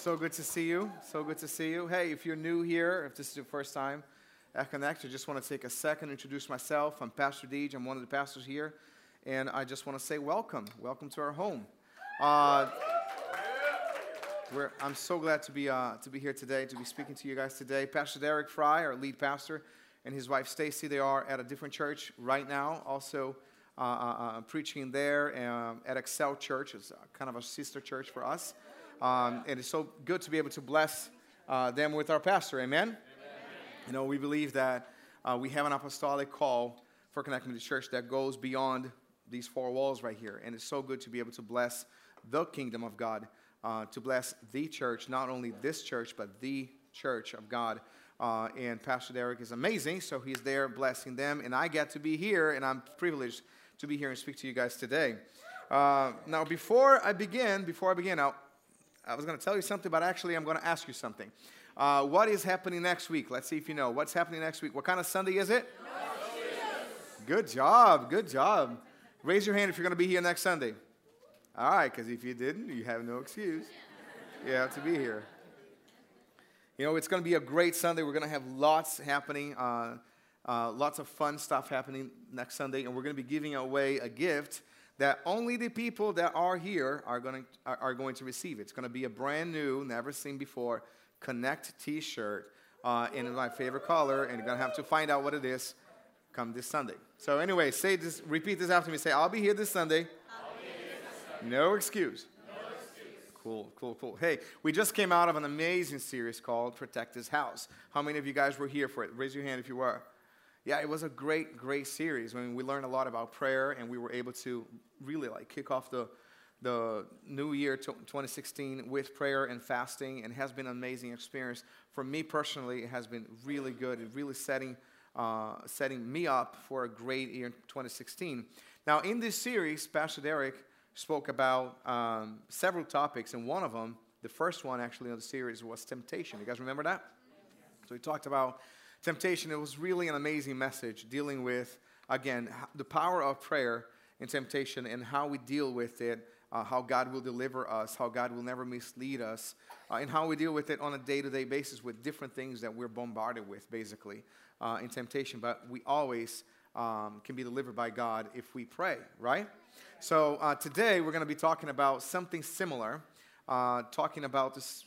So good to see you. So good to see you. Hey, if you're new here, if this is your first time at Connect, I just want to take a second introduce myself. I'm Pastor Deej. I'm one of the pastors here. And I just want to say welcome. Welcome to our home. Uh, I'm so glad to be, uh, to be here today, to be speaking to you guys today. Pastor Derek Fry, our lead pastor, and his wife Stacy, they are at a different church right now, also uh, uh, uh preaching there um, at Excel Church. It's kind of a sister church for us. Um, and it's so good to be able to bless uh, them with our pastor. Amen? Amen? You know, we believe that uh, we have an apostolic call for to the church that goes beyond these four walls right here. And it's so good to be able to bless the kingdom of God, uh, to bless the church, not only this church, but the church of God. Uh, and Pastor Derek is amazing, so he's there blessing them. And I get to be here, and I'm privileged to be here and speak to you guys today. Uh, now, before I begin, before I begin, now, I was going to tell you something, but actually, I'm going to ask you something. Uh, what is happening next week? Let's see if you know. What's happening next week? What kind of Sunday is it? Good job. Good job. Raise your hand if you're going to be here next Sunday. All right, because if you didn't, you have no excuse. You have to be here. You know, it's going to be a great Sunday. We're going to have lots happening, uh, uh, lots of fun stuff happening next Sunday, and we're going to be giving away a gift that only the people that are here are going to, are, going to receive. It's going to be a brand new, never seen before, Connect t shirt uh, in my favorite color, and you're going to have to find out what it is come this Sunday. So, anyway, say this, repeat this after me. Say, I'll be here this Sunday. Here this Sunday. No excuse. Cool, cool, cool. Hey, we just came out of an amazing series called Protect His House. How many of you guys were here for it? Raise your hand if you were. Yeah, it was a great, great series. I mean, we learned a lot about prayer, and we were able to really like kick off the the new year 2016 with prayer and fasting, and has been an amazing experience for me personally. It has been really good. It really setting uh, setting me up for a great year in 2016. Now, in this series, Pastor Derek spoke about um, several topics, and one of them, the first one actually of the series, was temptation. You guys remember that? So he talked about temptation. It was really an amazing message dealing with, again, the power of prayer in temptation and how we deal with it, uh, how God will deliver us, how God will never mislead us, uh, and how we deal with it on a day to day basis with different things that we're bombarded with, basically, uh, in temptation. But we always um, can be delivered by God if we pray, right? So uh, today we're going to be talking about something similar, uh, talking about this,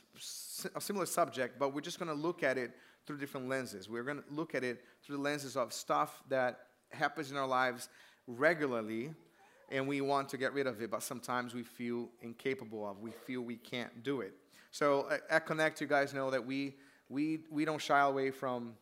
a similar subject, but we're just going to look at it through different lenses. We're going to look at it through the lenses of stuff that happens in our lives regularly and we want to get rid of it, but sometimes we feel incapable of. We feel we can't do it. So at Connect, you guys know that we we we don't shy away from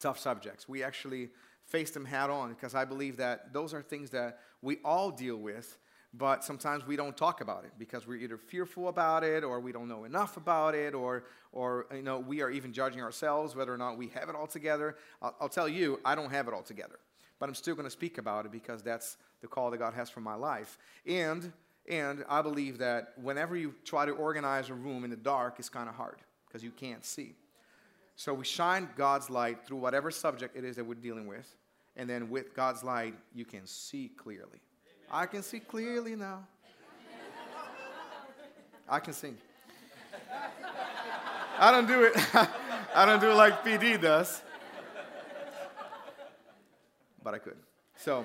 tough subjects. We actually face them head on because I believe that those are things that we all deal with, but sometimes we don't talk about it because we're either fearful about it or we don't know enough about it or or you know we are even judging ourselves whether or not we have it all together. I'll, I'll tell you, I don't have it all together, but I'm still going to speak about it because that's the call that God has for my life. And and I believe that whenever you try to organize a room in the dark, it's kind of hard because you can't see. So we shine God's light through whatever subject it is that we're dealing with. And then with God's light, you can see clearly. I can see clearly now. I can sing. I don't do it. I don't do it like PD does. But I could. So.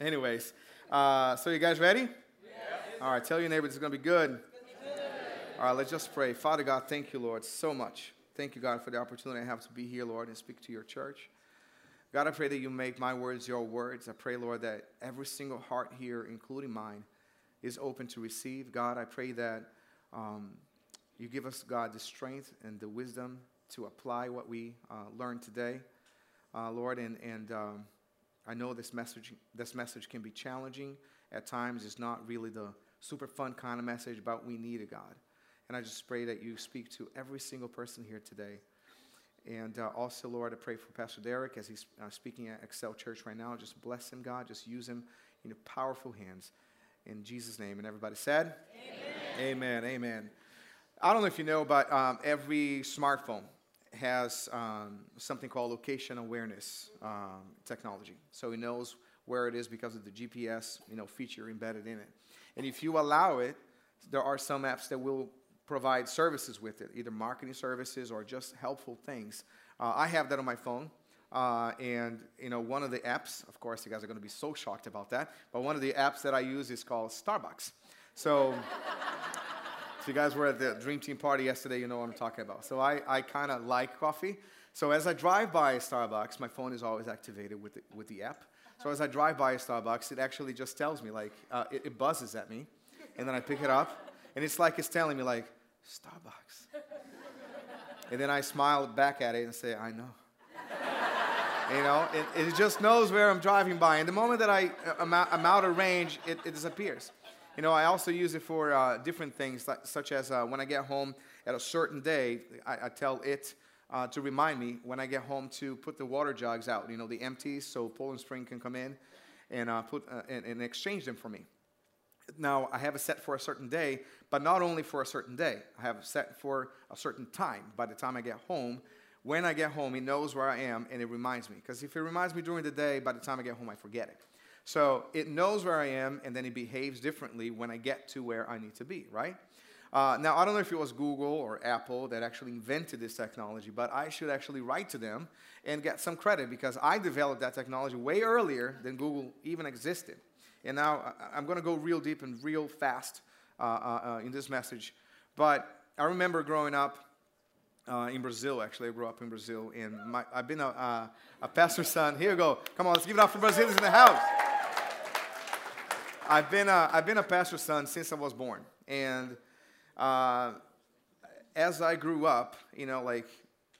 Anyways, uh, so you guys ready? All right, tell your neighbor it's going to be good. All right, let's just pray. Father God, thank you, Lord, so much. Thank you, God, for the opportunity I have to be here, Lord, and speak to your church. God, I pray that you make my words your words. I pray, Lord, that every single heart here, including mine, is open to receive. God, I pray that um, you give us, God, the strength and the wisdom to apply what we uh, learned today, uh, Lord, and, and um, I know this message, this message can be challenging at times. It's not really the super fun kind of message about we need a God. And I just pray that you speak to every single person here today. And uh, also, Lord, I pray for Pastor Derek as he's uh, speaking at Excel Church right now. Just bless him, God. Just use him in your powerful hands. In Jesus' name. And everybody said? Amen. Amen. Amen. I don't know if you know, but um, every smartphone has um, something called location awareness um, technology. So it knows where it is because of the GPS you know, feature embedded in it. And if you allow it, there are some apps that will provide services with it, either marketing services or just helpful things. Uh, I have that on my phone. Uh, and you know, one of the apps, of course, you guys are going to be so shocked about that. But one of the apps that I use is called Starbucks. So, if you guys were at the Dream Team party yesterday, you know what I'm talking about. So I, I kind of like coffee. So as I drive by Starbucks, my phone is always activated with the, with the app. So as I drive by Starbucks, it actually just tells me like uh, it, it buzzes at me, and then I pick it up, and it's like it's telling me like Starbucks. And then I smile back at it and say, I know. You know, it, it just knows where I'm driving by. And the moment that I, am, out, I'm out of range, it, it disappears. You know, I also use it for uh, different things, like, such as uh, when I get home at a certain day, I, I tell it uh, to remind me when I get home to put the water jugs out, you know, the empties, so Poland Spring can come in and, uh, put, uh, and, and exchange them for me. Now, I have a set for a certain day, but not only for a certain day. I have a set for a certain time. By the time I get home, when I get home, it knows where I am and it reminds me. Because if it reminds me during the day, by the time I get home, I forget it. So it knows where I am and then it behaves differently when I get to where I need to be, right? Uh, now, I don't know if it was Google or Apple that actually invented this technology, but I should actually write to them and get some credit because I developed that technology way earlier than Google even existed. And now I'm going to go real deep and real fast uh, uh, uh, in this message. But I remember growing up uh, in Brazil, actually. I grew up in Brazil. And my, I've been a, a pastor's son. Here we go. Come on, let's give it up for Brazilians in the house. I've been a, I've been a pastor's son since I was born. And uh, as I grew up, you know, like,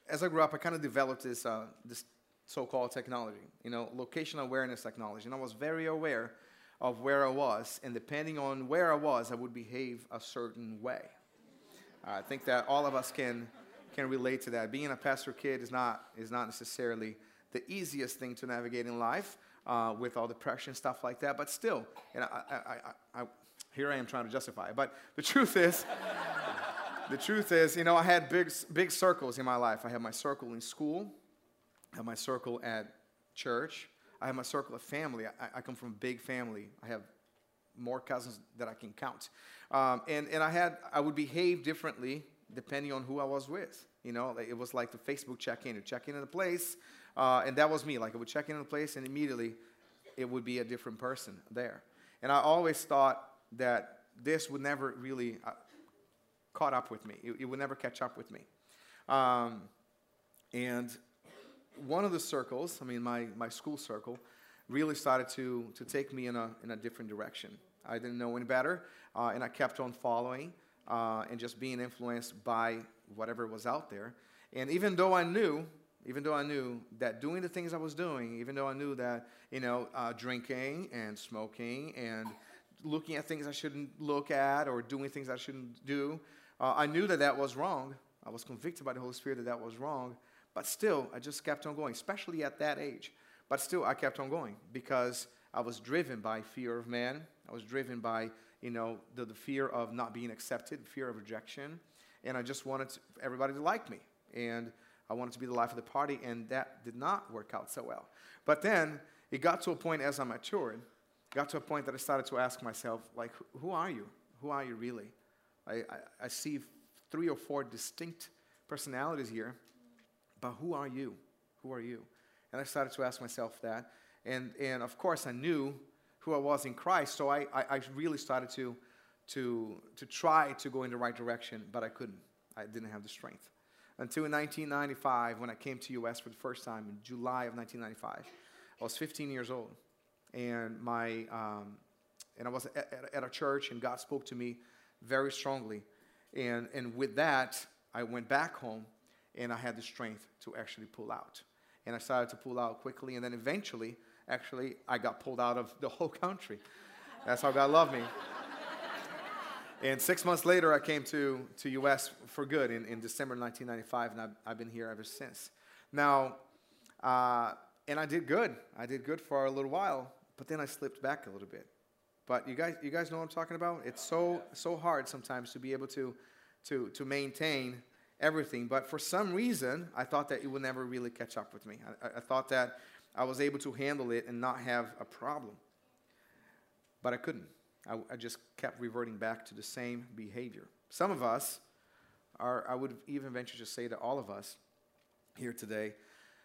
as I grew up, I kind of developed this, uh, this so-called technology, you know, location awareness technology. And I was very aware of where I was, and depending on where I was, I would behave a certain way. I think that all of us can, can relate to that. Being a pastor kid is not, is not necessarily the easiest thing to navigate in life uh, with all the pressure and stuff like that, but still, I, I, I, here I am trying to justify it. But the truth is, the truth is, you know, I had big, big circles in my life. I had my circle in school, I had my circle at church, I have my circle of family. I, I come from a big family. I have more cousins that I can count. Um, and, and I had, I would behave differently depending on who I was with. You know, it was like the Facebook check-in. You check in at a place, uh, and that was me. Like I would check in at a place, and immediately it would be a different person there. And I always thought that this would never really uh, caught up with me. It, it, would never catch up with me. Um, and one of the circles, I mean, my, my school circle, really started to, to take me in a, in a different direction. I didn't know any better, uh, and I kept on following uh, and just being influenced by whatever was out there. And even though I knew, even though I knew that doing the things I was doing, even though I knew that, you know, uh, drinking and smoking and looking at things I shouldn't look at or doing things I shouldn't do, uh, I knew that that was wrong. I was convicted by the Holy Spirit that that was wrong. But still, I just kept on going, especially at that age. But still, I kept on going because I was driven by fear of man. I was driven by, you know, the, the fear of not being accepted, fear of rejection. And I just wanted to, everybody to like me. And I wanted to be the life of the party, and that did not work out so well. But then it got to a point as I matured, got to a point that I started to ask myself, like, who are you? Who are you really? I, I, I see three or four distinct personalities here but who are you? Who are you? And I started to ask myself that. And, and of course, I knew who I was in Christ, so I, I, I really started to, to, to try to go in the right direction, but I couldn't. I didn't have the strength. Until in 1995, when I came to U.S. for the first time in July of 1995, I was 15 years old, and my um, and I was at, at, a church, and God spoke to me very strongly, and and with that, I went back home and I had the strength to actually pull out. And I started to pull out quickly, and then eventually, actually, I got pulled out of the whole country. That's how God loved me. and six months later, I came to, to U.S. for good in, in December 1995, and I've, I've been here ever since. Now, uh, and I did good. I did good for a little while, but then I slipped back a little bit. But you guys, you guys know what I'm talking about? It's so, so hard sometimes to be able to, to, to maintain everything. But for some reason, I thought that it would never really catch up with me. I, I thought that I was able to handle it and not have a problem. But I couldn't. I, I just kept reverting back to the same behavior. Some of us are, I would even venture to say that all of us here today,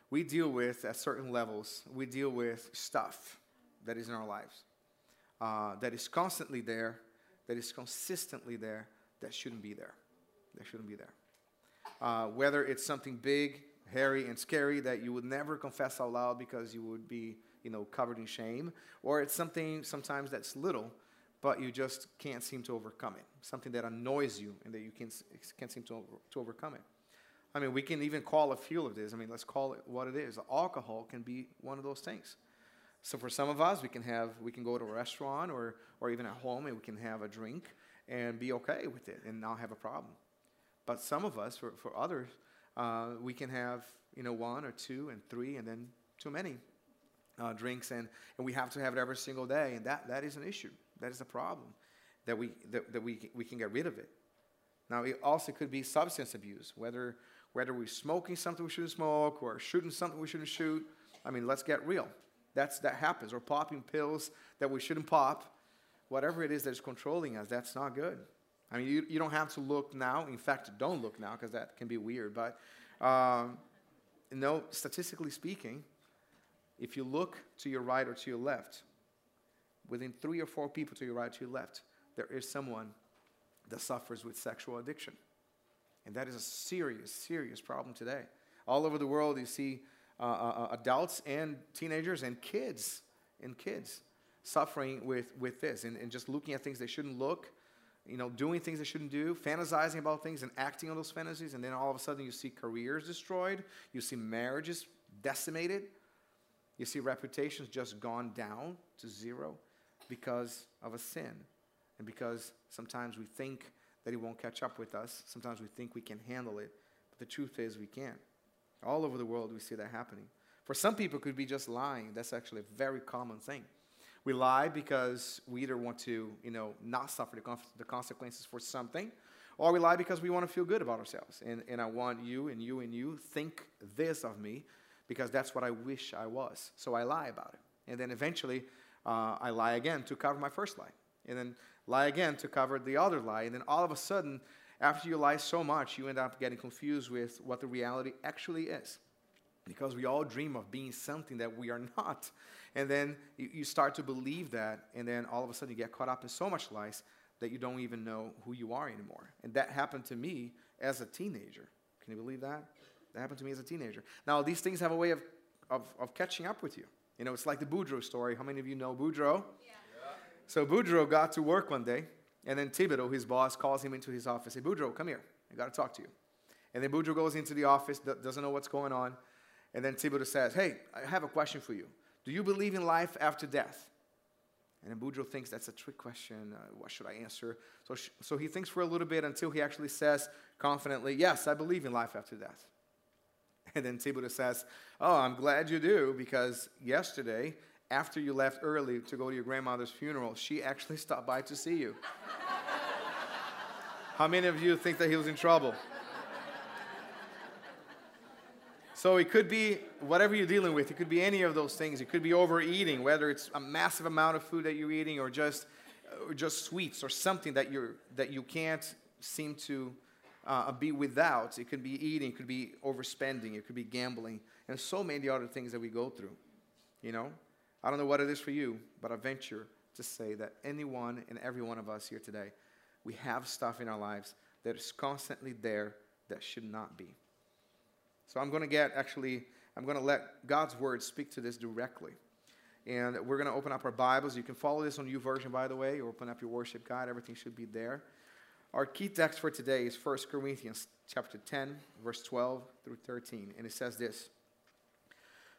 we deal with, at certain levels, we deal with stuff that is in our lives, uh, that is constantly there, that is consistently there, that shouldn't be there. That shouldn't be there. Uh, whether it's something big, hairy, and scary that you would never confess out loud because you would be, you know, covered in shame, or it's something sometimes that's little, but you just can't seem to overcome it. Something that annoys you and that you can't, can't seem to, to overcome it. I mean, we can even call a few of this. I mean, let's call it what it is. Alcohol can be one of those things. So for some of us, we can have we can go to a restaurant or or even at home and we can have a drink and be okay with it and not have a problem. But some of us, for, for others, uh, we can have you know one or two and three and then too many uh, drinks and, and we have to have it every single day and that, that is an issue. That is a problem that we that, that we we can get rid of it. Now it also could be substance abuse, whether whether we're smoking something we shouldn't smoke or shooting something we shouldn't shoot. I mean, let's get real. That's, that happens. Or popping pills that we shouldn't pop. Whatever it is that is controlling us, that's not good. I mean, you, you don't have to look now. In fact, don't look now because that can be weird. But um, no, statistically speaking, if you look to your right or to your left, within three or four people to your right or to your left, there is someone that suffers with sexual addiction. And that is a serious, serious problem today. All over the world, you see uh, uh, uh, adults and teenagers and kids and kids suffering with, with this and, and just looking at things they shouldn't look, you know, doing things they shouldn't do, fantasizing about things and acting on those fantasies. And then all of a sudden you see careers destroyed, you see marriages decimated, you see reputations just gone down to zero because of a sin. And because sometimes we think that it won't catch up with us, sometimes we think we can handle it, but the truth is we can't. All over the world, we see that happening. For some people, it could be just lying. That's actually a very common thing. We lie because we either want to, you know, not suffer the, consequences for something, or we lie because we want to feel good about ourselves. And, and I want you and you and you think this of me because that's what I wish I was. So I lie about it. And then eventually, uh, I lie again to cover my first lie. And then lie again to cover the other lie. And then all of a sudden, after you lie so much, you end up getting confused with what the reality actually is. Because we all dream of being something that we are not. And then you, start to believe that, and then all of a sudden you get caught up in so much lies that you don't even know who you are anymore. And that happened to me as a teenager. Can you believe that? That happened to me as a teenager. Now, these things have a way of, of, of catching up with you. You know, it's like the Boudreaux story. How many of you know Boudreaux? Yeah. So Boudreaux got to work one day, and then Thibodeau, his boss, calls him into his office. Hey, Boudreaux, come here. I got to talk to you. And then Boudreaux goes into the office, doesn't know what's going on. And then Thibodeau says, Hey, I have a question for you. Do you believe in life after death? And then Boudreaux thinks that's a trick question. Uh, what should I answer? So, sh- so he thinks for a little bit until he actually says confidently, Yes, I believe in life after death. And then Thibodeau says, Oh, I'm glad you do because yesterday after you left early to go to your grandmother's funeral, she actually stopped by to see you. How many of you think that he was in trouble? So it could be whatever you're dealing with. It could be any of those things. It could be overeating, whether it's a massive amount of food that you're eating or just, or just sweets or something that, you're, that you can't seem to uh, be without. It could be eating. It could be overspending. It could be gambling. And so many other things that we go through, you know? I don't know what it is for you, but I venture to say that anyone and every one of us here today, we have stuff in our lives that is constantly there that should not be. So I'm going to get actually, I'm going to let God's word speak to this directly. And we're going to open up our Bibles. You can follow this on YouVersion, by the way. You open up your worship guide, everything should be there. Our key text for today is 1 Corinthians chapter 10, verse 12 through 13. And it says this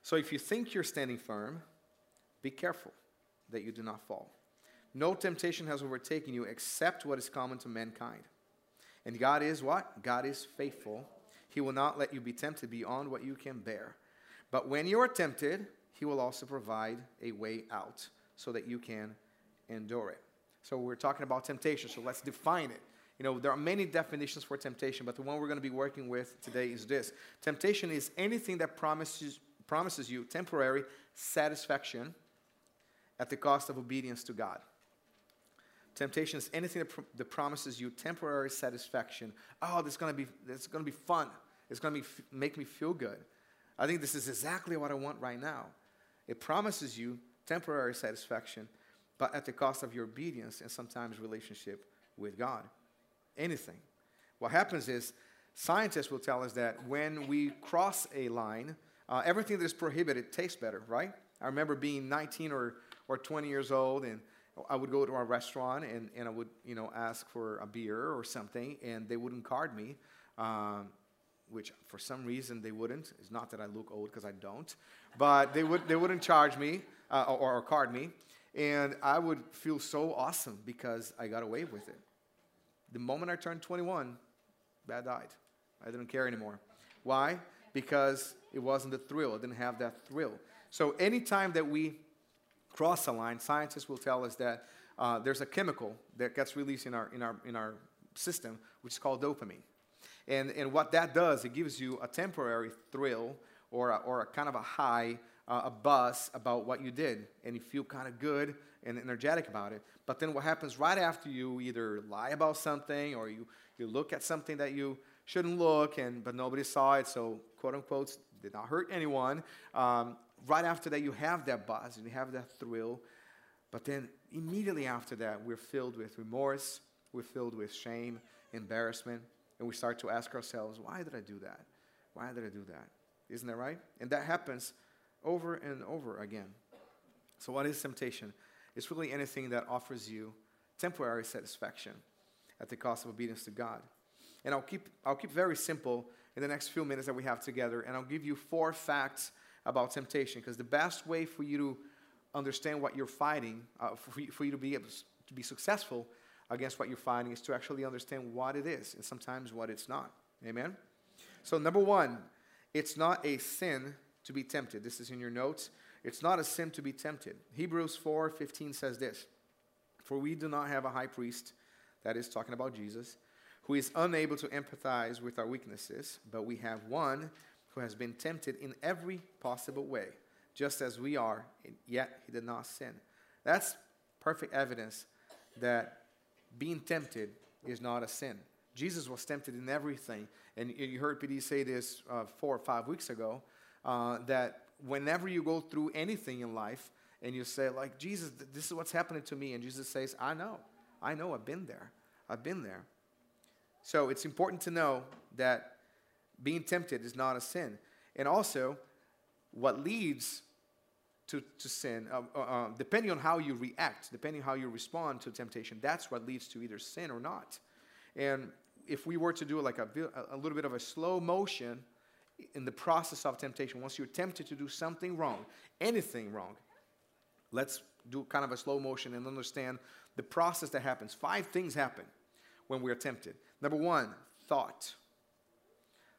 So if you think you're standing firm, be careful that you do not fall. No temptation has overtaken you except what is common to mankind. And God is what? God is faithful. He will not let you be tempted beyond what you can bear. But when you are tempted, He will also provide a way out so that you can endure it. So we're talking about temptation, so let's define it. You know, there are many definitions for temptation, but the one we're going to be working with today is this Temptation is anything that promises, promises you temporary satisfaction at the cost of obedience to God. Temptation is anything that, pr- that promises you temporary satisfaction. Oh, this is going to be this is going to be fun. It's going to f- make me feel good. I think this is exactly what I want right now. It promises you temporary satisfaction, but at the cost of your obedience and sometimes relationship with God. Anything. What happens is scientists will tell us that when we cross a line, uh, everything that is prohibited tastes better, right? I remember being 19 or, or 20 years old and I would go to a restaurant and, and I would, you know, ask for a beer or something, and they wouldn't card me, um, which for some reason they wouldn't. It's not that I look old because I don't, but they, would, they wouldn't charge me uh, or, or card me, and I would feel so awesome because I got away with it. The moment I turned 21, that died. I didn't care anymore. Why? Because it wasn't the thrill. I didn't have that thrill. So anytime that we cross a line, scientists will tell us that uh, there's a chemical that gets released in our, in, our, in our system, which is called dopamine. And, and what that does, it gives you a temporary thrill or a, or a kind of a high, uh, a buzz about what you did, and you feel kind of good and energetic about it. But then what happens right after you either lie about something or you, you look at something that you shouldn't look, and but nobody saw it, so quote unquote did not hurt anyone. Um, right after that, you have that buzz and you have that thrill. But then immediately after that, we're filled with remorse, we're filled with shame, embarrassment, and we start to ask ourselves, why did I do that? Why did I do that? Isn't that right? And that happens over and over again. So, what is temptation? It's really anything that offers you temporary satisfaction at the cost of obedience to God. And I'll keep, I'll keep very simple in the next few minutes that we have together, and I'll give you four facts about temptation because the best way for you to understand what you're fighting, uh, for, for you to be able to be successful against what you're fighting, is to actually understand what it is and sometimes what it's not. Amen? So, number one, it's not a sin to be tempted. This is in your notes. It's not a sin to be tempted. Hebrews 4 15 says this For we do not have a high priest, that is talking about Jesus, who is unable to empathize with our weaknesses, but we have one who has been tempted in every possible way, just as we are, and yet he did not sin. That's perfect evidence that being tempted is not a sin. Jesus was tempted in everything. And you heard PD say this uh, four or five weeks ago uh, that whenever you go through anything in life and you say, like, Jesus, this is what's happening to me, and Jesus says, I know, I know, I've been there, I've been there. So it's important to know that being tempted is not a sin. And also, what leads to, to sin, uh, uh, uh, depending on how you react, depending how you respond to temptation, that's what leads to either sin or not. And if we were to do like a, a little bit of a slow motion in the process of temptation, once you're tempted to do something wrong, anything wrong, let's do kind of a slow motion and understand the process that happens. Five things happen when we are tempted. Number one, thought.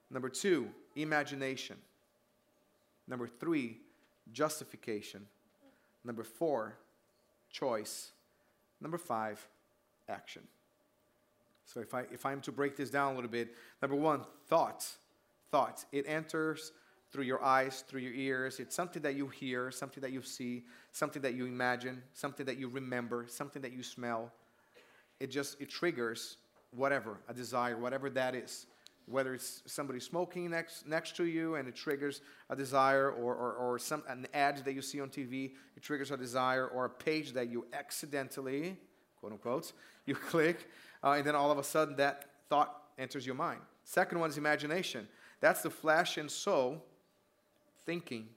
Number two, imagination. Number three, justification. Number four, choice. Number five, action. So if, I, if I'm to break this down a little bit, number one, thoughts. Thoughts. It enters through your eyes, through your ears. It's something that you hear, something that you see, something that you imagine, something that you remember, something that you smell. It just, it triggers whatever, a desire, whatever that is whether it's somebody smoking next, next to you and it triggers a desire, or, or, or some, an ad that you see on TV, it triggers a desire, or a page that you accidentally, quote unquote, you click, uh, and then all of a sudden that thought enters your mind. Second one is imagination. That's the flesh and soul thinking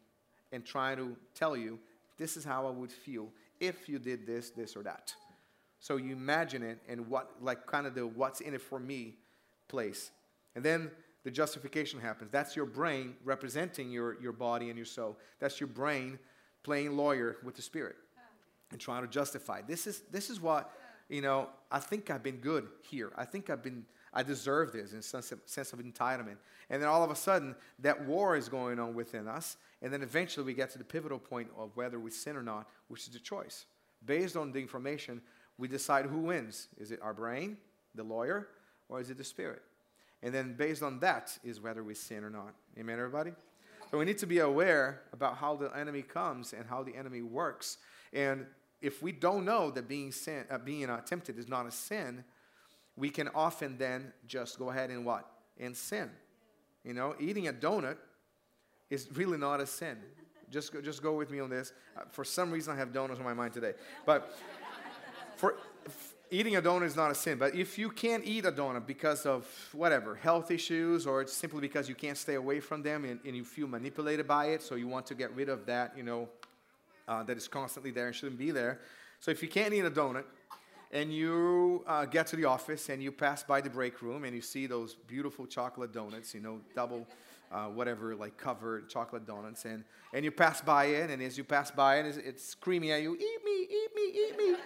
and trying to tell you, this is how I would feel if you did this, this, or that. So you imagine it and what, like, kind of the what's in it for me place. And then the justification happens. That's your brain representing your, your body and your soul. That's your brain playing lawyer with the spirit and trying to justify. This is, this is what, you know, I think I've been good here. I think I've been, I deserve this in sense sense of entitlement. And then all of a sudden, that war is going on within us. And then eventually we get to the pivotal point of whether we sin or not, which is the choice. Based on the information, we decide who wins. Is it our brain, the lawyer, or is it the spirit? And then based on that is whether we sin or not. Amen, everybody? So we need to be aware about how the enemy comes and how the enemy works. And if we don't know that being, sin, uh, being uh, tempted is not a sin, we can often then just go ahead and what? And sin. You know, eating a donut is really not a sin. Just go, just go with me on this. Uh, for some reason, I have donuts on my mind today. But for eating a donut is not a sin. But if you can't eat a donut because of whatever, health issues, or it's simply because you can't stay away from them and, and you feel manipulated by it, so you want to get rid of that, you know, uh, that is constantly there and shouldn't be there. So if you can't eat a donut, and you uh, get to the office and you pass by the break room and you see those beautiful chocolate donuts, you know, double uh, whatever, like covered chocolate donuts, and, and you pass by it, and as you pass by it, it's, it's screaming at you, eat me, eat me, eat me.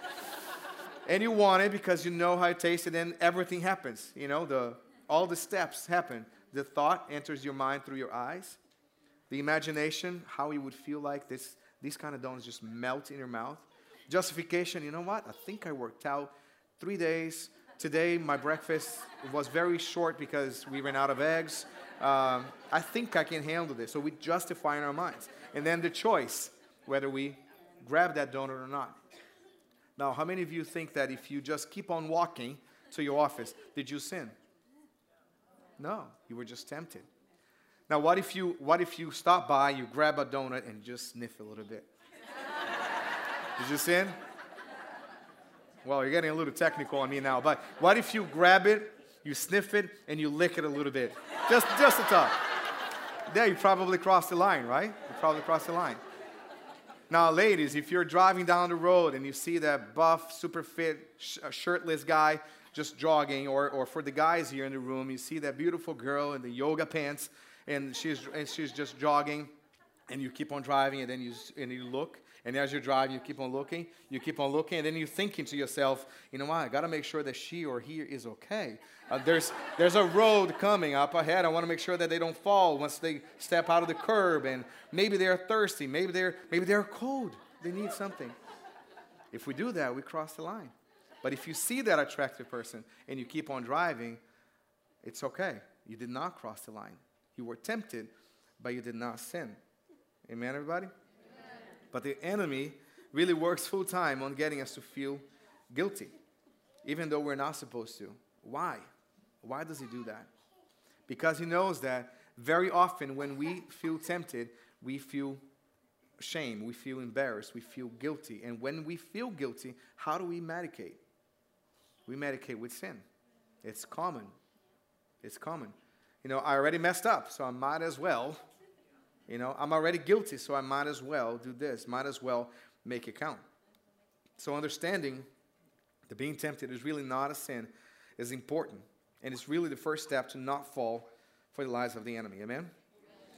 And you want it because you know how it tastes, and then everything happens. You know, the, all the steps happen. The thought enters your mind through your eyes. The imagination, how you would feel like this, these kind of donuts just melt in your mouth. Justification, you know what? I think I worked out three days. Today, my breakfast was very short because we ran out of eggs. Um, I think I can handle this. So we justify in our minds. And then the choice, whether we grab that donut or not. Now, how many of you think that if you just keep on walking to your office, did you sin? No, you were just tempted. Now, what if you what if you stop by, you grab a donut and just sniff a little bit? Did you sin? Well, you're getting a little technical on me now, but what if you grab it, you sniff it, and you lick it a little bit? Just, just a touch. There, you probably crossed the line, right? You probably crossed the line. Now, ladies, if you're driving down the road and you see that buff, super fit, sh- uh, shirtless guy just jogging, or, or for the guys here in the room, you see that beautiful girl in the yoga pants and she's, and she's just jogging, and you keep on driving, and then you, and you look, and as you drive, you keep on looking, you keep on looking, and then you're thinking to yourself, you know what, I gotta make sure that she or he is okay. Uh, there's, there's a road coming up ahead. I wanna make sure that they don't fall once they step out of the curb, and maybe they're thirsty, maybe they're, maybe they're cold, they need something. If we do that, we cross the line. But if you see that attractive person and you keep on driving, it's okay. You did not cross the line. You were tempted, but you did not sin. Amen, everybody? But the enemy really works full time on getting us to feel guilty, even though we're not supposed to. Why? Why does he do that? Because he knows that very often when we feel tempted, we feel shame, we feel embarrassed, we feel guilty. And when we feel guilty, how do we medicate? We medicate with sin. It's common. It's common. You know, I already messed up, so I might as well you know, I'm already guilty, so I might as well do this, might as well make it count. So, understanding that being tempted is really not a sin is important. And it's really the first step to not fall for the lies of the enemy. Amen?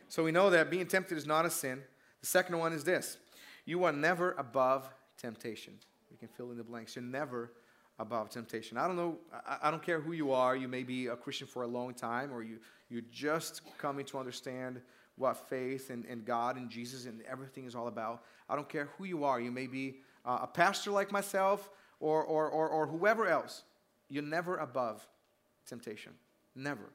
So, we know that being tempted is not a sin. The second one is this you are never above temptation. You can fill in the blanks. You're never above temptation. I don't know, I, don't care who you are. You may be a Christian for a long time, or you, you're just coming to understand what faith and, and God and Jesus and everything is all about. I don't care who you are. You may be uh, a pastor like myself or, or, or, or whoever else. You're never above temptation. Never.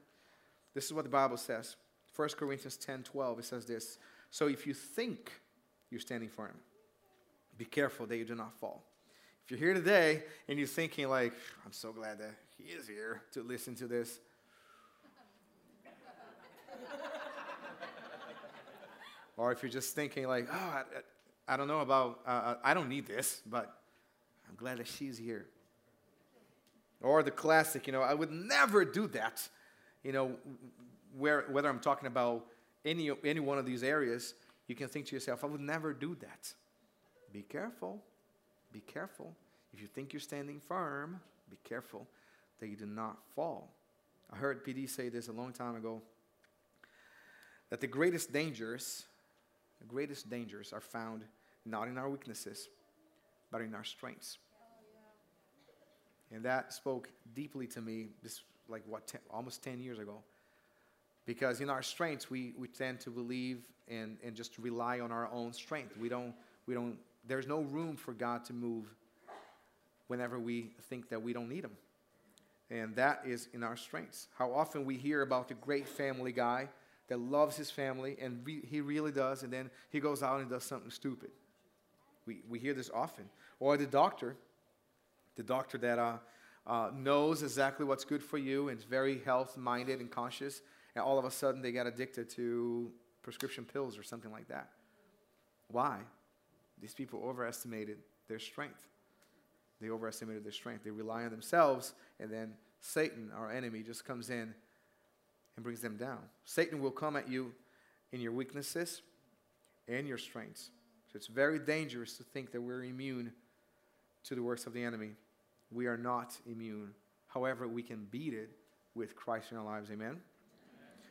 This is what the Bible says. 1 Corinthians 10 12, it says this. So if you think you're standing firm, be careful that you do not fall. If you're here today and you're thinking, like, I'm so glad that he is here to listen to this, Or if you're just thinking, like, oh, I, I don't know about, uh, uh, I don't need this, but I'm glad that she's here. Or the classic, you know, I would never do that. You know, where, whether I'm talking about any, any one of these areas, you can think to yourself, I would never do that. Be careful. Be careful. If you think you're standing firm, be careful that you do not fall. I heard PD say this a long time ago that the greatest dangers the greatest dangers are found not in our weaknesses, but in our strengths. And that spoke deeply to me, this like what, ten, almost 10 years ago. Because in our strengths, we, we tend to believe and, and just rely on our own strength. We don't, we don't, there's no room for God to move whenever we think that we don't need Him. And that is in our strengths. How often we hear about the great family guy that loves his family, and re- he really does, and then he goes out and does something stupid. We, we hear this often. Or the doctor, the doctor that uh, uh, knows exactly what's good for you and is very health minded and conscious, and all of a sudden they get addicted to prescription pills or something like that. Why? These people overestimated their strength. They overestimated their strength. They rely on themselves, and then Satan, our enemy, just comes in and brings them down. Satan will come at you in your weaknesses and your strengths. So it's very dangerous to think that we're immune to the works of the enemy. We are not immune. However, we can beat it with Christ in our lives. Amen? Amen?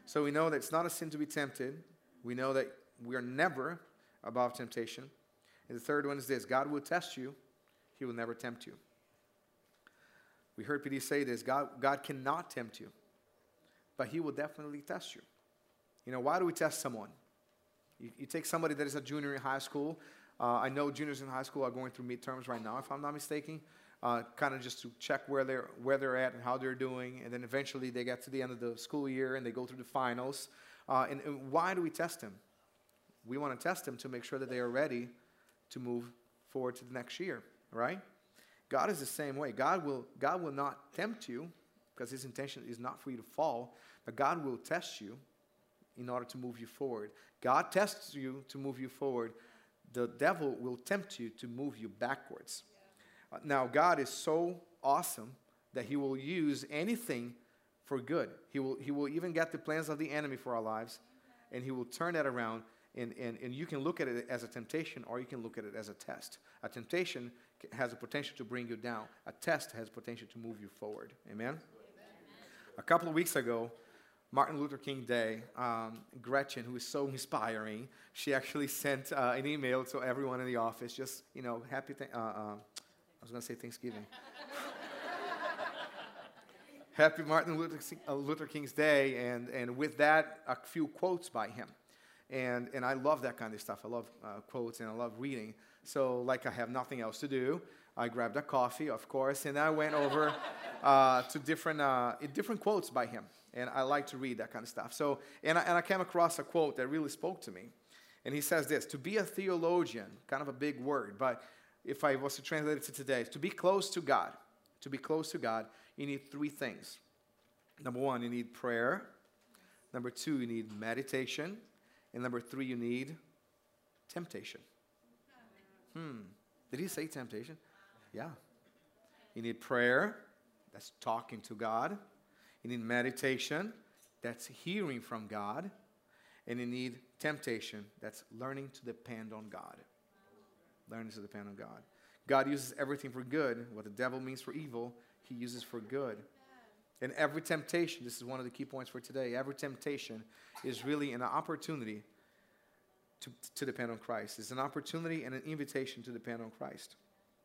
So we know that it's not a sin to be tempted. We know that we are never above temptation. And the third one is this God will test you, He will never tempt you. We heard PD say this God, God cannot tempt you, but He will definitely test you. You know, why do we test someone? You, you take somebody that is a junior in high school. Uh, I know juniors in high school are going through midterms right now, if I'm not mistaken, uh, kind of just to check where they're, where they're at and how they're doing. And then eventually they get to the end of the school year and they go through the finals. Uh, and, and why do we test them? We want to test them to make sure that they are ready to move forward to the next year, right? God is the same way. God will, God will not tempt you because his intention is not for you to fall, but God will test you in order to move you forward. God tests you to move you forward. The devil will tempt you to move you backwards. Uh, now, God is so awesome that he will use anything for good. He will, he will even get the plans of the enemy for our lives, and he will turn that around. And, and, and you can look at it as a temptation or you can look at it as a test. A temptation has a potential to bring you down, a test has potential to move you forward. Amen? A couple of weeks ago, Martin Luther King Day, um, Gretchen, who is so inspiring, she actually sent uh, an email to everyone in the office, just, you know, happy, th- uh, uh, I was going to say Thanksgiving. happy Martin Luther, uh, Luther, King's Day, and, and with that, a few quotes by him. And, and I love that kind of stuff. I love uh, quotes and I love reading. So, like I have nothing else to do, I grabbed a coffee, of course, and I went over uh, to different, uh, different quotes by him and I like to read that kind of stuff. So, and I, and I came across a quote that really spoke to me. And he says this To be a theologian, kind of a big word, but if I was to translate it to today, to be close to God, to be close to God, you need three things. Number one, you need prayer. Number two, you need meditation. And number three, you need temptation. Hmm. Did he say temptation? Yeah. You need prayer. That's talking to God. You need meditation, that's hearing from God. And you need temptation, that's learning to depend on God. Learning to depend on God. God uses everything for good. What the devil means for evil, he uses for good. And every temptation, this is one of the key points for today, every temptation is really an opportunity to, to depend on Christ. It's an opportunity and an invitation to depend on Christ.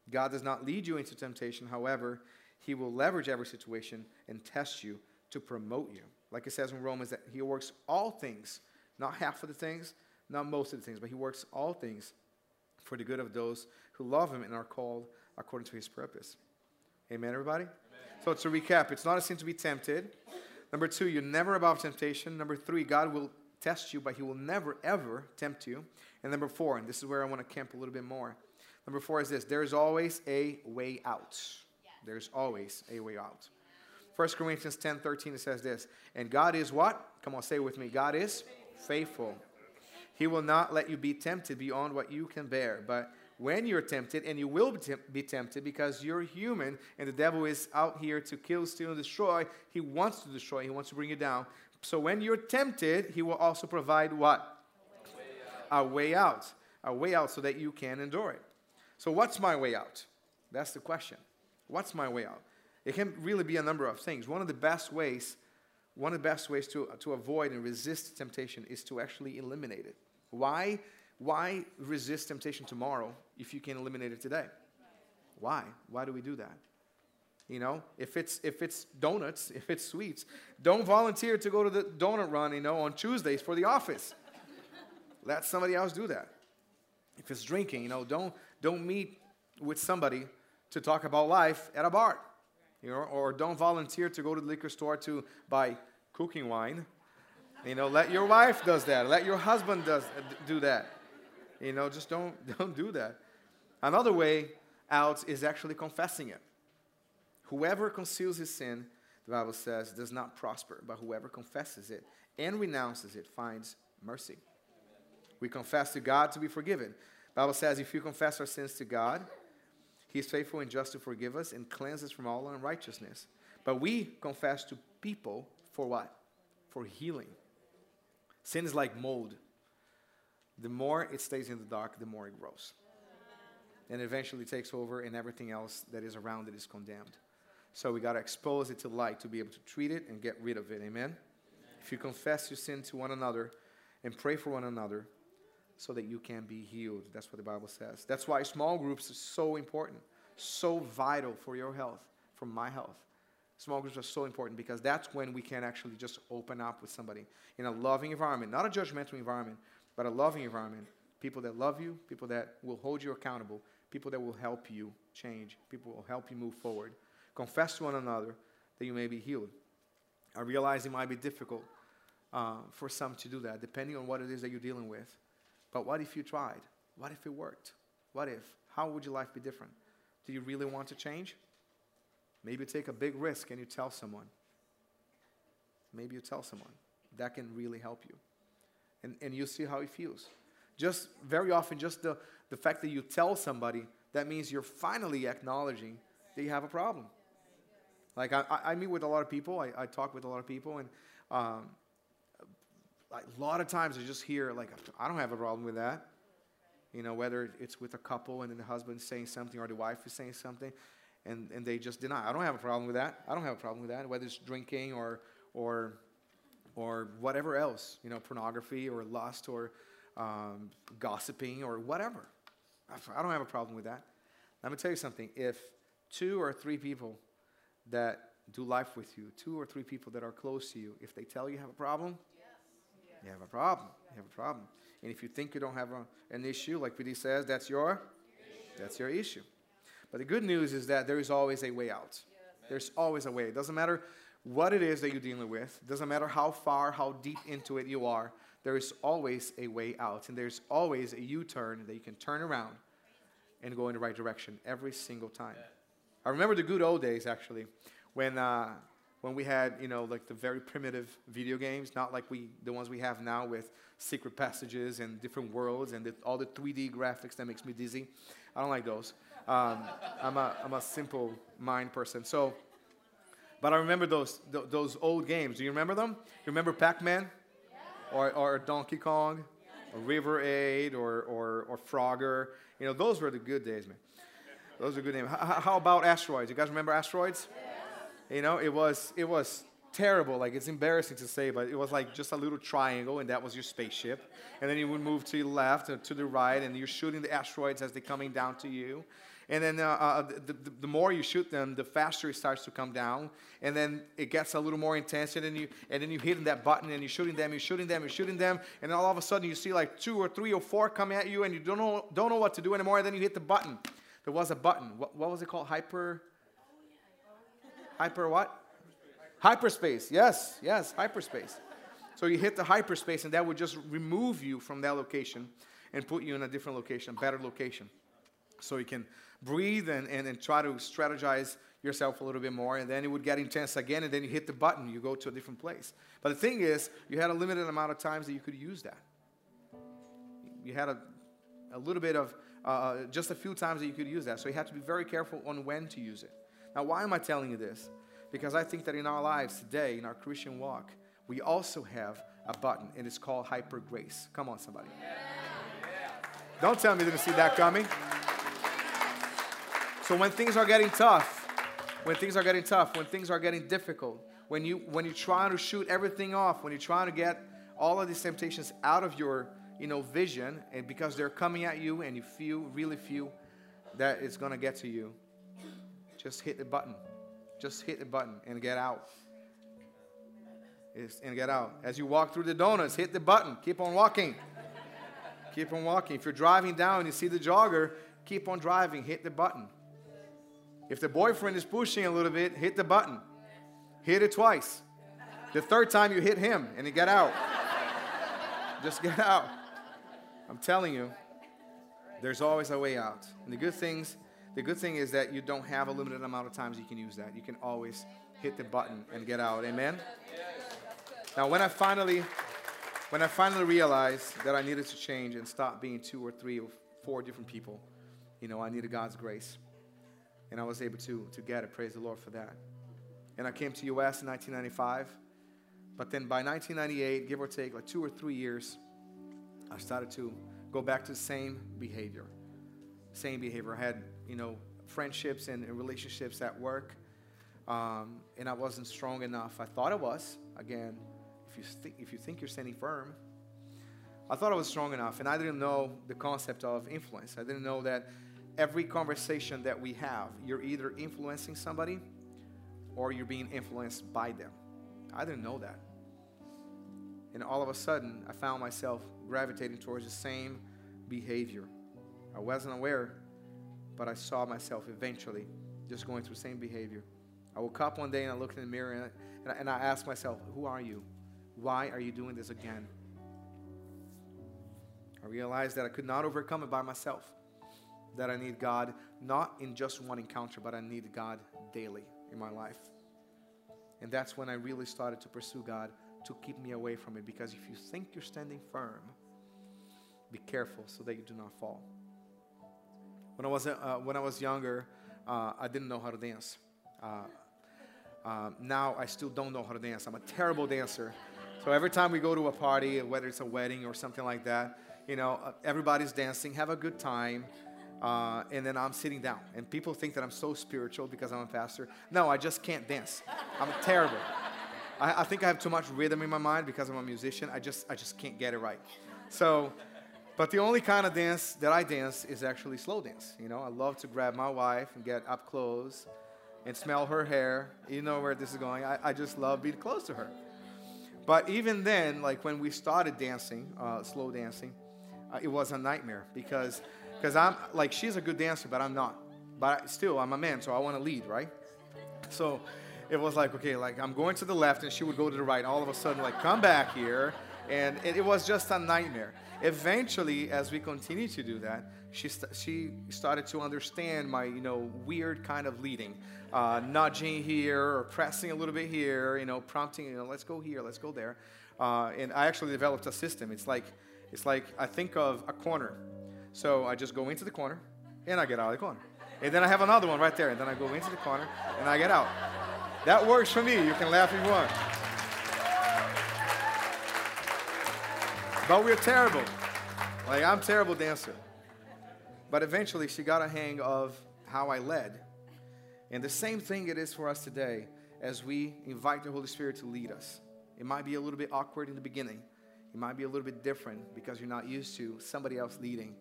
God does not lead you into temptation, however, he will leverage every situation and test you to promote you. Like it says in Romans, that He works all things, not half of the things, not most of the things, but He works all things for the good of those who love Him and are called according to His purpose. Amen, everybody? Amen. So to recap, it's not a sin to be tempted. Number two, you're never above temptation. Number three, God will test you, but He will never, ever tempt you. And number four, and this is where I want to camp a little bit more. Number four is this there is always a way out. There's always a way out. 1 Corinthians 10 13, it says this. And God is what? Come on, say with me. God is faithful. He will not let you be tempted beyond what you can bear. But when you're tempted, and you will be tempted because you're human and the devil is out here to kill, steal, and destroy, he wants to destroy, he wants to bring you down. So when you're tempted, he will also provide what? A way out. A way out, a way out so that you can endure it. So, what's my way out? That's the question. What's my way out? It can really be a number of things. One of the best ways, one of the best ways to, to avoid and resist temptation is to actually eliminate it. Why, why resist temptation tomorrow if you can eliminate it today? Why? Why do we do that? You know, if it's if it's donuts, if it's sweets, don't volunteer to go to the donut run, you know, on Tuesdays for the office. Let somebody else do that. If it's drinking, you know, don't don't meet with somebody to talk about life at a bar you know, or don't volunteer to go to the liquor store to buy cooking wine. You know, let your wife does that. Let your husband does do that. You know, just don't don't do that. Another way out is actually confessing it. Whoever conceals his sin, the Bible says, does not prosper, but whoever confesses it and renounces it finds mercy. We confess to God to be forgiven. Bible says if you confess our sins to God, he is faithful and just to forgive us and cleanse us from all unrighteousness. But we confess to people for what? For healing. Sin is like mold. The more it stays in the dark, the more it grows. And eventually takes over, and everything else that is around it is condemned. So we got to expose it to light to be able to treat it and get rid of it. Amen? Amen? If you confess your sin to one another and pray for one another so that you can be healed. That's what the Bible says. That's why small groups are so important, so vital for your health, for my health. Small groups are so important because that's when we can actually just open up with somebody in a loving environment, not a judgmental environment, but a loving environment. People that love you, people that will hold you accountable, people that will help you change, people will help you move forward. Confess to one another that you may be healed. I realize it might be difficult uh, for some to do that, depending on what it is that you're dealing with. But what if you tried? What if it worked? What if? How would your life be different? Do you really want to change? Maybe take a big risk and you tell someone. Maybe you tell someone. That can really help you. And, and you see how it feels. Just very often, just the, the fact that you tell somebody, that means you're finally acknowledging that you have a problem. Like, I, I meet with a lot of people, I, I talk with a lot of people, and um, like, a lot of times I just hear, like, I don't have a problem with that. You know, whether it's with a couple and then the husband saying something or the wife is saying something, and, and they just deny. I don't have a problem with that. I don't have a problem with that, whether it's drinking or, or, or whatever else, you know, pornography or lust or um, gossiping or whatever. I don't have a problem with that. Let me tell you something. If two or three people that do life with you, two or three people that are close to you, if they tell you have a problem. You have a problem. You have a problem. And if you think you don't have a, an issue, like PD says, that's your, that's your issue. But the good news is that there is always a way out. Yes. There's always a way. It doesn't matter what it is that you're dealing with. It doesn't matter how far, how deep into it you are. There is always a way out. And there's always a U-turn that you can turn around and go in the right direction every single time. I remember the good old days actually, when uh, when we had you know like the very primitive video games, not like we the ones we have now with secret passages and different worlds and the, all the 3D graphics that makes me dizzy. I don't like those. Um, I'm a I'm a simple mind person. So, but I remember those th- those old games. Do you remember them? You remember Pac-Man, or or Donkey Kong, or River Raid, or or or Frogger? You know those were the good days, man. Those are good names. How, how about asteroids? You guys remember asteroids? You know, it was it was terrible. Like it's embarrassing to say, but it was like just a little triangle, and that was your spaceship. And then you would move to the left or to the right, and you're shooting the asteroids as they're coming down to you. And then uh, uh, the, the, the, more you shoot them, the faster it starts to come down. And then it gets a little more intense. And then you and then you hitting that button and you're shooting them, you're shooting them, you're shooting them. And all of a sudden you see like two or three or four come at you, and you don't know don't know what to do anymore. And then you hit the button. There was a button. What, what was it called? Hyper. Hyper what? Hyperspace. Yes, yes, hyperspace. So you hit the hyperspace, and that would just remove you from that location and put you in a different location, a better location. So you can breathe and, and, and try to strategize yourself a little bit more, and then it would get intense again, and then you hit the button, you go to a different place. But the thing is, you had a limited amount of times that you could use that. You had a, a little bit of uh, just a few times that you could use that. So you have to be very careful on when to use it. Now, why am I telling you this? Because I think that in our lives today, in our Christian walk, we also have a button, and it's called hyper grace. Come on, somebody. Don't tell me you didn't see that coming. So when things are getting tough, when things are getting tough, when things are getting difficult, when you when you're trying to shoot everything off, when you're trying to get all of these temptations out of your you know, vision, and because they're coming at you and you feel, really feel that it's going to get to you, just hit the button. Just hit the button and get out. and get out. As you walk through the donuts, hit the button. Keep on walking. keep on walking. If you're driving down and you see the jogger, keep on driving. Hit the button. If the boyfriend is pushing a little bit, hit the button. Hit it twice. The third time you hit him and you get out. Just get out. I'm telling you. There's always a way out. And the good things, the good thing is that you don't have a limited amount of times you can use that. You can always hit the button and get out. Amen. Now, when I finally, when I finally realized that I needed to change and stop being two or three or four different people, you know, I needed God's grace, and I was able to to get it. Praise the Lord for that. And I came to U.S. in 1995, but then by 1998, give or take, like two or three years, I started to go back to the same behavior. Same behavior. I had, you know, friendships and, relationships at work, um, and I wasn't strong enough. I thought I was. Again, if you, th- if you think you're standing firm, I thought I was strong enough, and I didn't know the concept of influence. I didn't know that every conversation that we have, you're either influencing somebody or you're being influenced by them. I didn't know that. And all of a sudden, I found myself gravitating towards the same behavior. I wasn't aware, but I saw myself eventually just going through the same behavior. I woke up one day and I looked in the mirror and I, and I asked myself, Who are you? Why are you doing this again? I realized that I could not overcome it by myself, that I need God not in just one encounter, but I need God daily in my life. And that's when I really started to pursue God to keep me away from it. Because if you think you're standing firm, be careful so that you do not fall. When I was, uh, when I was younger, uh, I didn't know how to dance. Uh, uh, now I still don't know how to dance. I'm a terrible dancer. So every time we go to a party, whether it's a wedding or something like that, you know, uh, everybody's dancing, have a good time. Uh, and then I'm sitting down. And people think that I'm so spiritual because I'm a pastor. No, I just can't dance. I'm terrible. I, I, think I have too much rhythm in my mind because I'm a musician. I just, I just can't get it right. So, but the only kind of dance that I dance is actually slow dance. You know, I love to grab my wife and get up close and smell her hair. You know where this is going. I, I just love being close to her. But even then, like when we started dancing, uh, slow dancing, uh, it was a nightmare because because I'm like she's a good dancer, but I'm not. But still, I'm a man, so I want to lead, right? So it was like okay, like I'm going to the left, and she would go to the right. All of a sudden, like come back here, and it, it was just a nightmare. Eventually, as we continue to do that, she st- she started to understand my you know weird kind of leading, uh, nudging here or pressing a little bit here, you know, prompting you know let's go here, let's go there, uh, and I actually developed a system. It's like it's like I think of a corner so I just go into the corner and I get out of the corner. And then I have another one right there. And then I go into the corner and I get out. That works for me. You can laugh if you want. But we're terrible. Like, I'm terrible dancer. But eventually, she got a hang of how I led. And the same thing it is for us today as we invite the Holy Spirit to lead us. It might be a little bit awkward in the beginning. It might be a little bit different because you're not used to somebody else leading.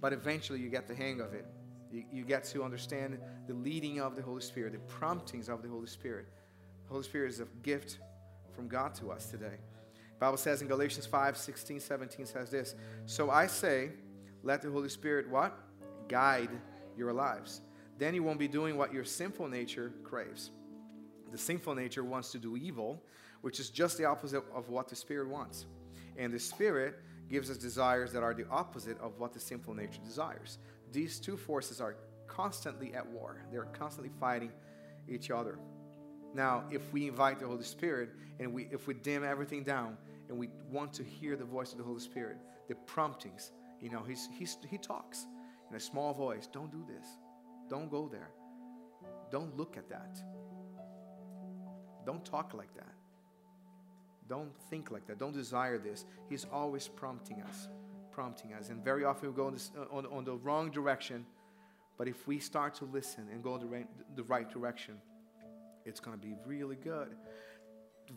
But eventually you get the hang of it. You, you get to understand the leading of the Holy Spirit, the promptings of the Holy Spirit. The Holy Spirit is a gift from God to us today. Bible says in Galatians 5, 16, 17 says this. So I say, let the Holy Spirit what? Guide your lives. Then you won't be doing what your sinful nature craves. The sinful nature wants to do evil, which is just the opposite of what the Spirit wants. And the Spirit gives us desires that are the opposite of what the sinful nature desires. These two forces are constantly at war, they're constantly fighting each other. Now, if we invite the Holy Spirit and we, if we dim everything down and we want to hear the voice of the Holy Spirit, the promptings, you know, he's, he's, he talks in a small voice don't do this, don't go there, don't look at that, don't talk like that. Don't think like that. Don't desire this. He's always prompting us, prompting us. And very often we go this, uh, on, on the wrong direction. But if we start to listen and go the right, the right direction, it's going to be really good.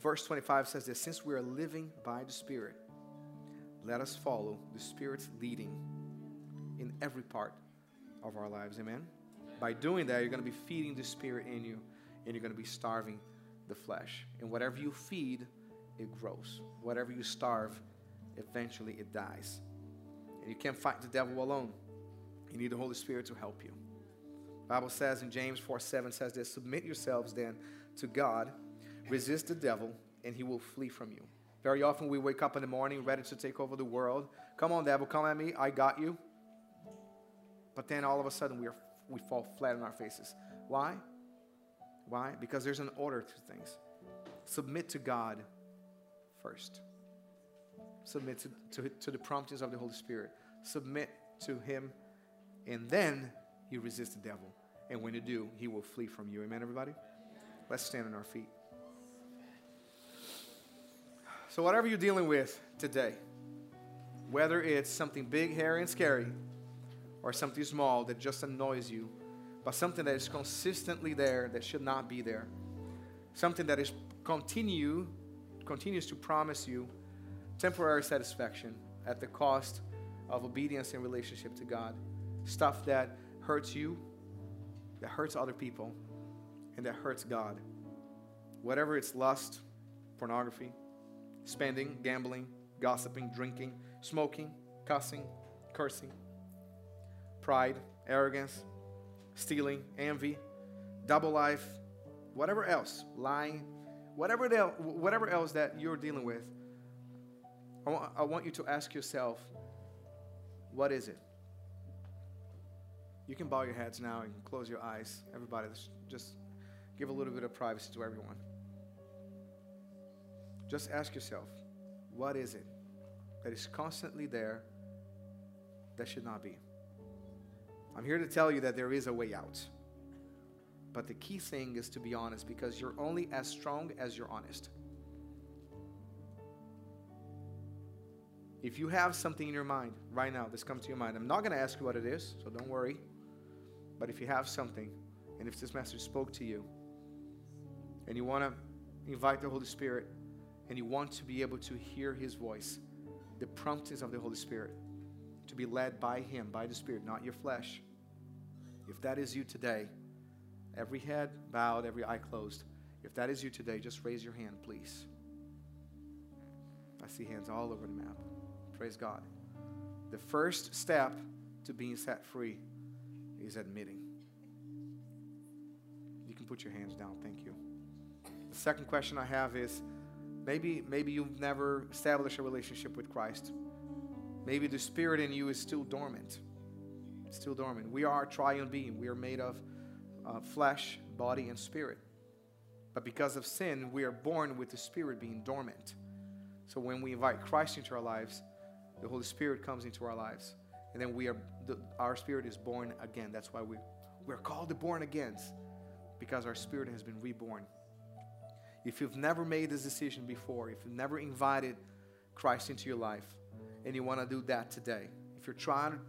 Verse 25 says this Since we are living by the Spirit, let us follow the Spirit's leading in every part of our lives. Amen? By doing that, you're going to be feeding the Spirit in you, and you're going to be starving the flesh. And whatever you feed, it grows. Whatever you starve, eventually it dies. And you can't fight the devil alone. You need the Holy Spirit to help you. Bible says in James 4 7 says this Submit yourselves then to God, resist the devil, and he will flee from you. Very often we wake up in the morning ready to take over the world. Come on, devil, come at me. I got you. But then all of a sudden we, are, we fall flat on our faces. Why? Why? Because there's an order to things. Submit to God first. Submit to, to, to the promptings of the Holy Spirit. Submit to Him, and then you resist the devil. And when you do, he will flee from you. Amen, everybody? Let's stand on our feet. So, whatever you're dealing with today, whether it's something big, hairy, and scary, or something small that just annoys you, but something that is consistently there that should not be there, something that is continue continues to promise you temporary satisfaction at the cost of obedience and relationship to God, stuff that hurts you, that hurts other people, and that hurts God. Whatever it's lust, pornography, spending, gambling, gossiping, drinking, smoking, cussing, cursing, pride, arrogance, stealing, envy, double life, whatever else, lying, whatever, else, whatever else that you're dealing with, I want, I want you to ask yourself, what is it? You can bow your heads now and close your eyes. Everybody, just give a little bit of privacy to everyone. Just ask yourself, what is it that is constantly there that should not be? I'm here to tell you that there is a way out. But the key thing is to be honest because you're only as strong as you're honest. If you have something in your mind right now that's come to your mind, I'm not going to ask you what it is, so don't worry. But if you have something, and if this message spoke to you, and you want to invite the Holy Spirit, and you want to be able to hear His voice, the promptings of the Holy Spirit, to be led by Him, by the Spirit, not your flesh. If that is you today, every head bowed, every eye closed, if that is you today, just raise your hand, please. I see hands all over the map. Praise God. The first step to being set free is admitting. You can put your hands down. Thank you. The second question I have is maybe maybe you've never established a relationship with Christ. Maybe the spirit in you is still dormant. Still dormant. We are a triune being. We are made of uh, flesh, body, and spirit. But because of sin, we are born with the spirit being dormant. So when we invite Christ into our lives, the Holy Spirit comes into our lives. And then we are the, our spirit is born again. That's why we, we're called the born again, because our spirit has been reborn. If you've never made this decision before, if you've never invited Christ into your life, and you want to do that today, if you're trying,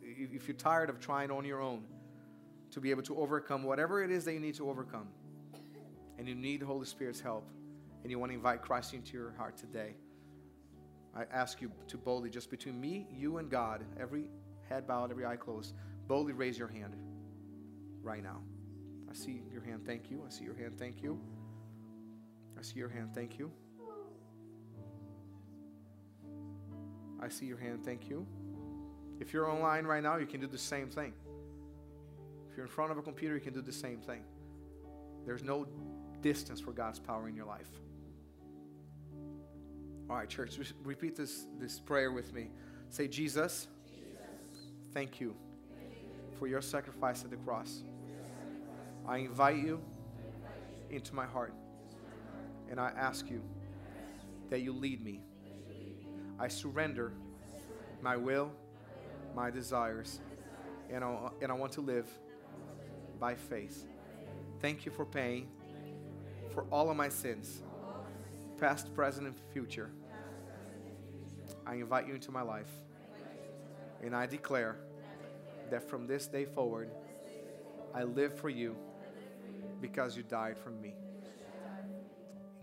if you're tired of trying on your own to be able to overcome whatever it is that you need to overcome, and you need the Holy Spirit's help, and you want to invite Christ into your heart today, I ask you to boldly, just between me, you, and God, every head bowed, every eye closed, boldly raise your hand right now. I see your hand, thank you. I see your hand, thank you. I see your hand, thank you. I see your hand, thank you. If you're online right now, you can do the same thing. If you're in front of a computer, you can do the same thing. There's no distance for God's power in your life. All right, church, repeat this, this prayer with me. Say, Jesus, Thank you for your sacrifice at the cross. I invite you into my heart. And I ask you that you lead me. I surrender my will, my desires, and I, and I want to live by faith. Thank you for paying for all of my sins, past, present, and future. I invite you into my life. And I declare that from this day forward, I live for you because you died for me.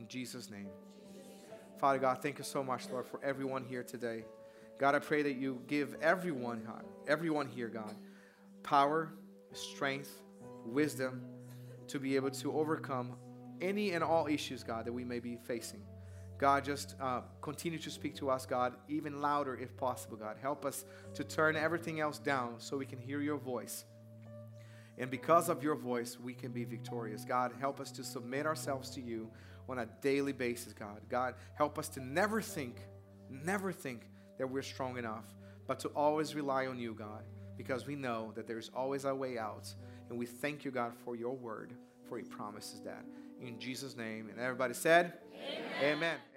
Jesus' name. Father God, thank you so much, Lord, for everyone here today. God, I pray that you give everyone, everyone here, God, power, strength, wisdom to be able to overcome any and all issues, God, that we may be facing. God, just uh, continue to speak to us, God, even louder if possible, God. Help us to turn everything else down so we can hear your voice. And because of your voice, we can be victorious. God, help us to submit ourselves to you on a daily basis, God. God, help us to never think, never think that we're strong enough, but to always rely on you, God. because we know that there's always a way out. And we thank you, God, for your word, for your promises, Dad. In Jesus' name. And everybody said, Amen. Amen.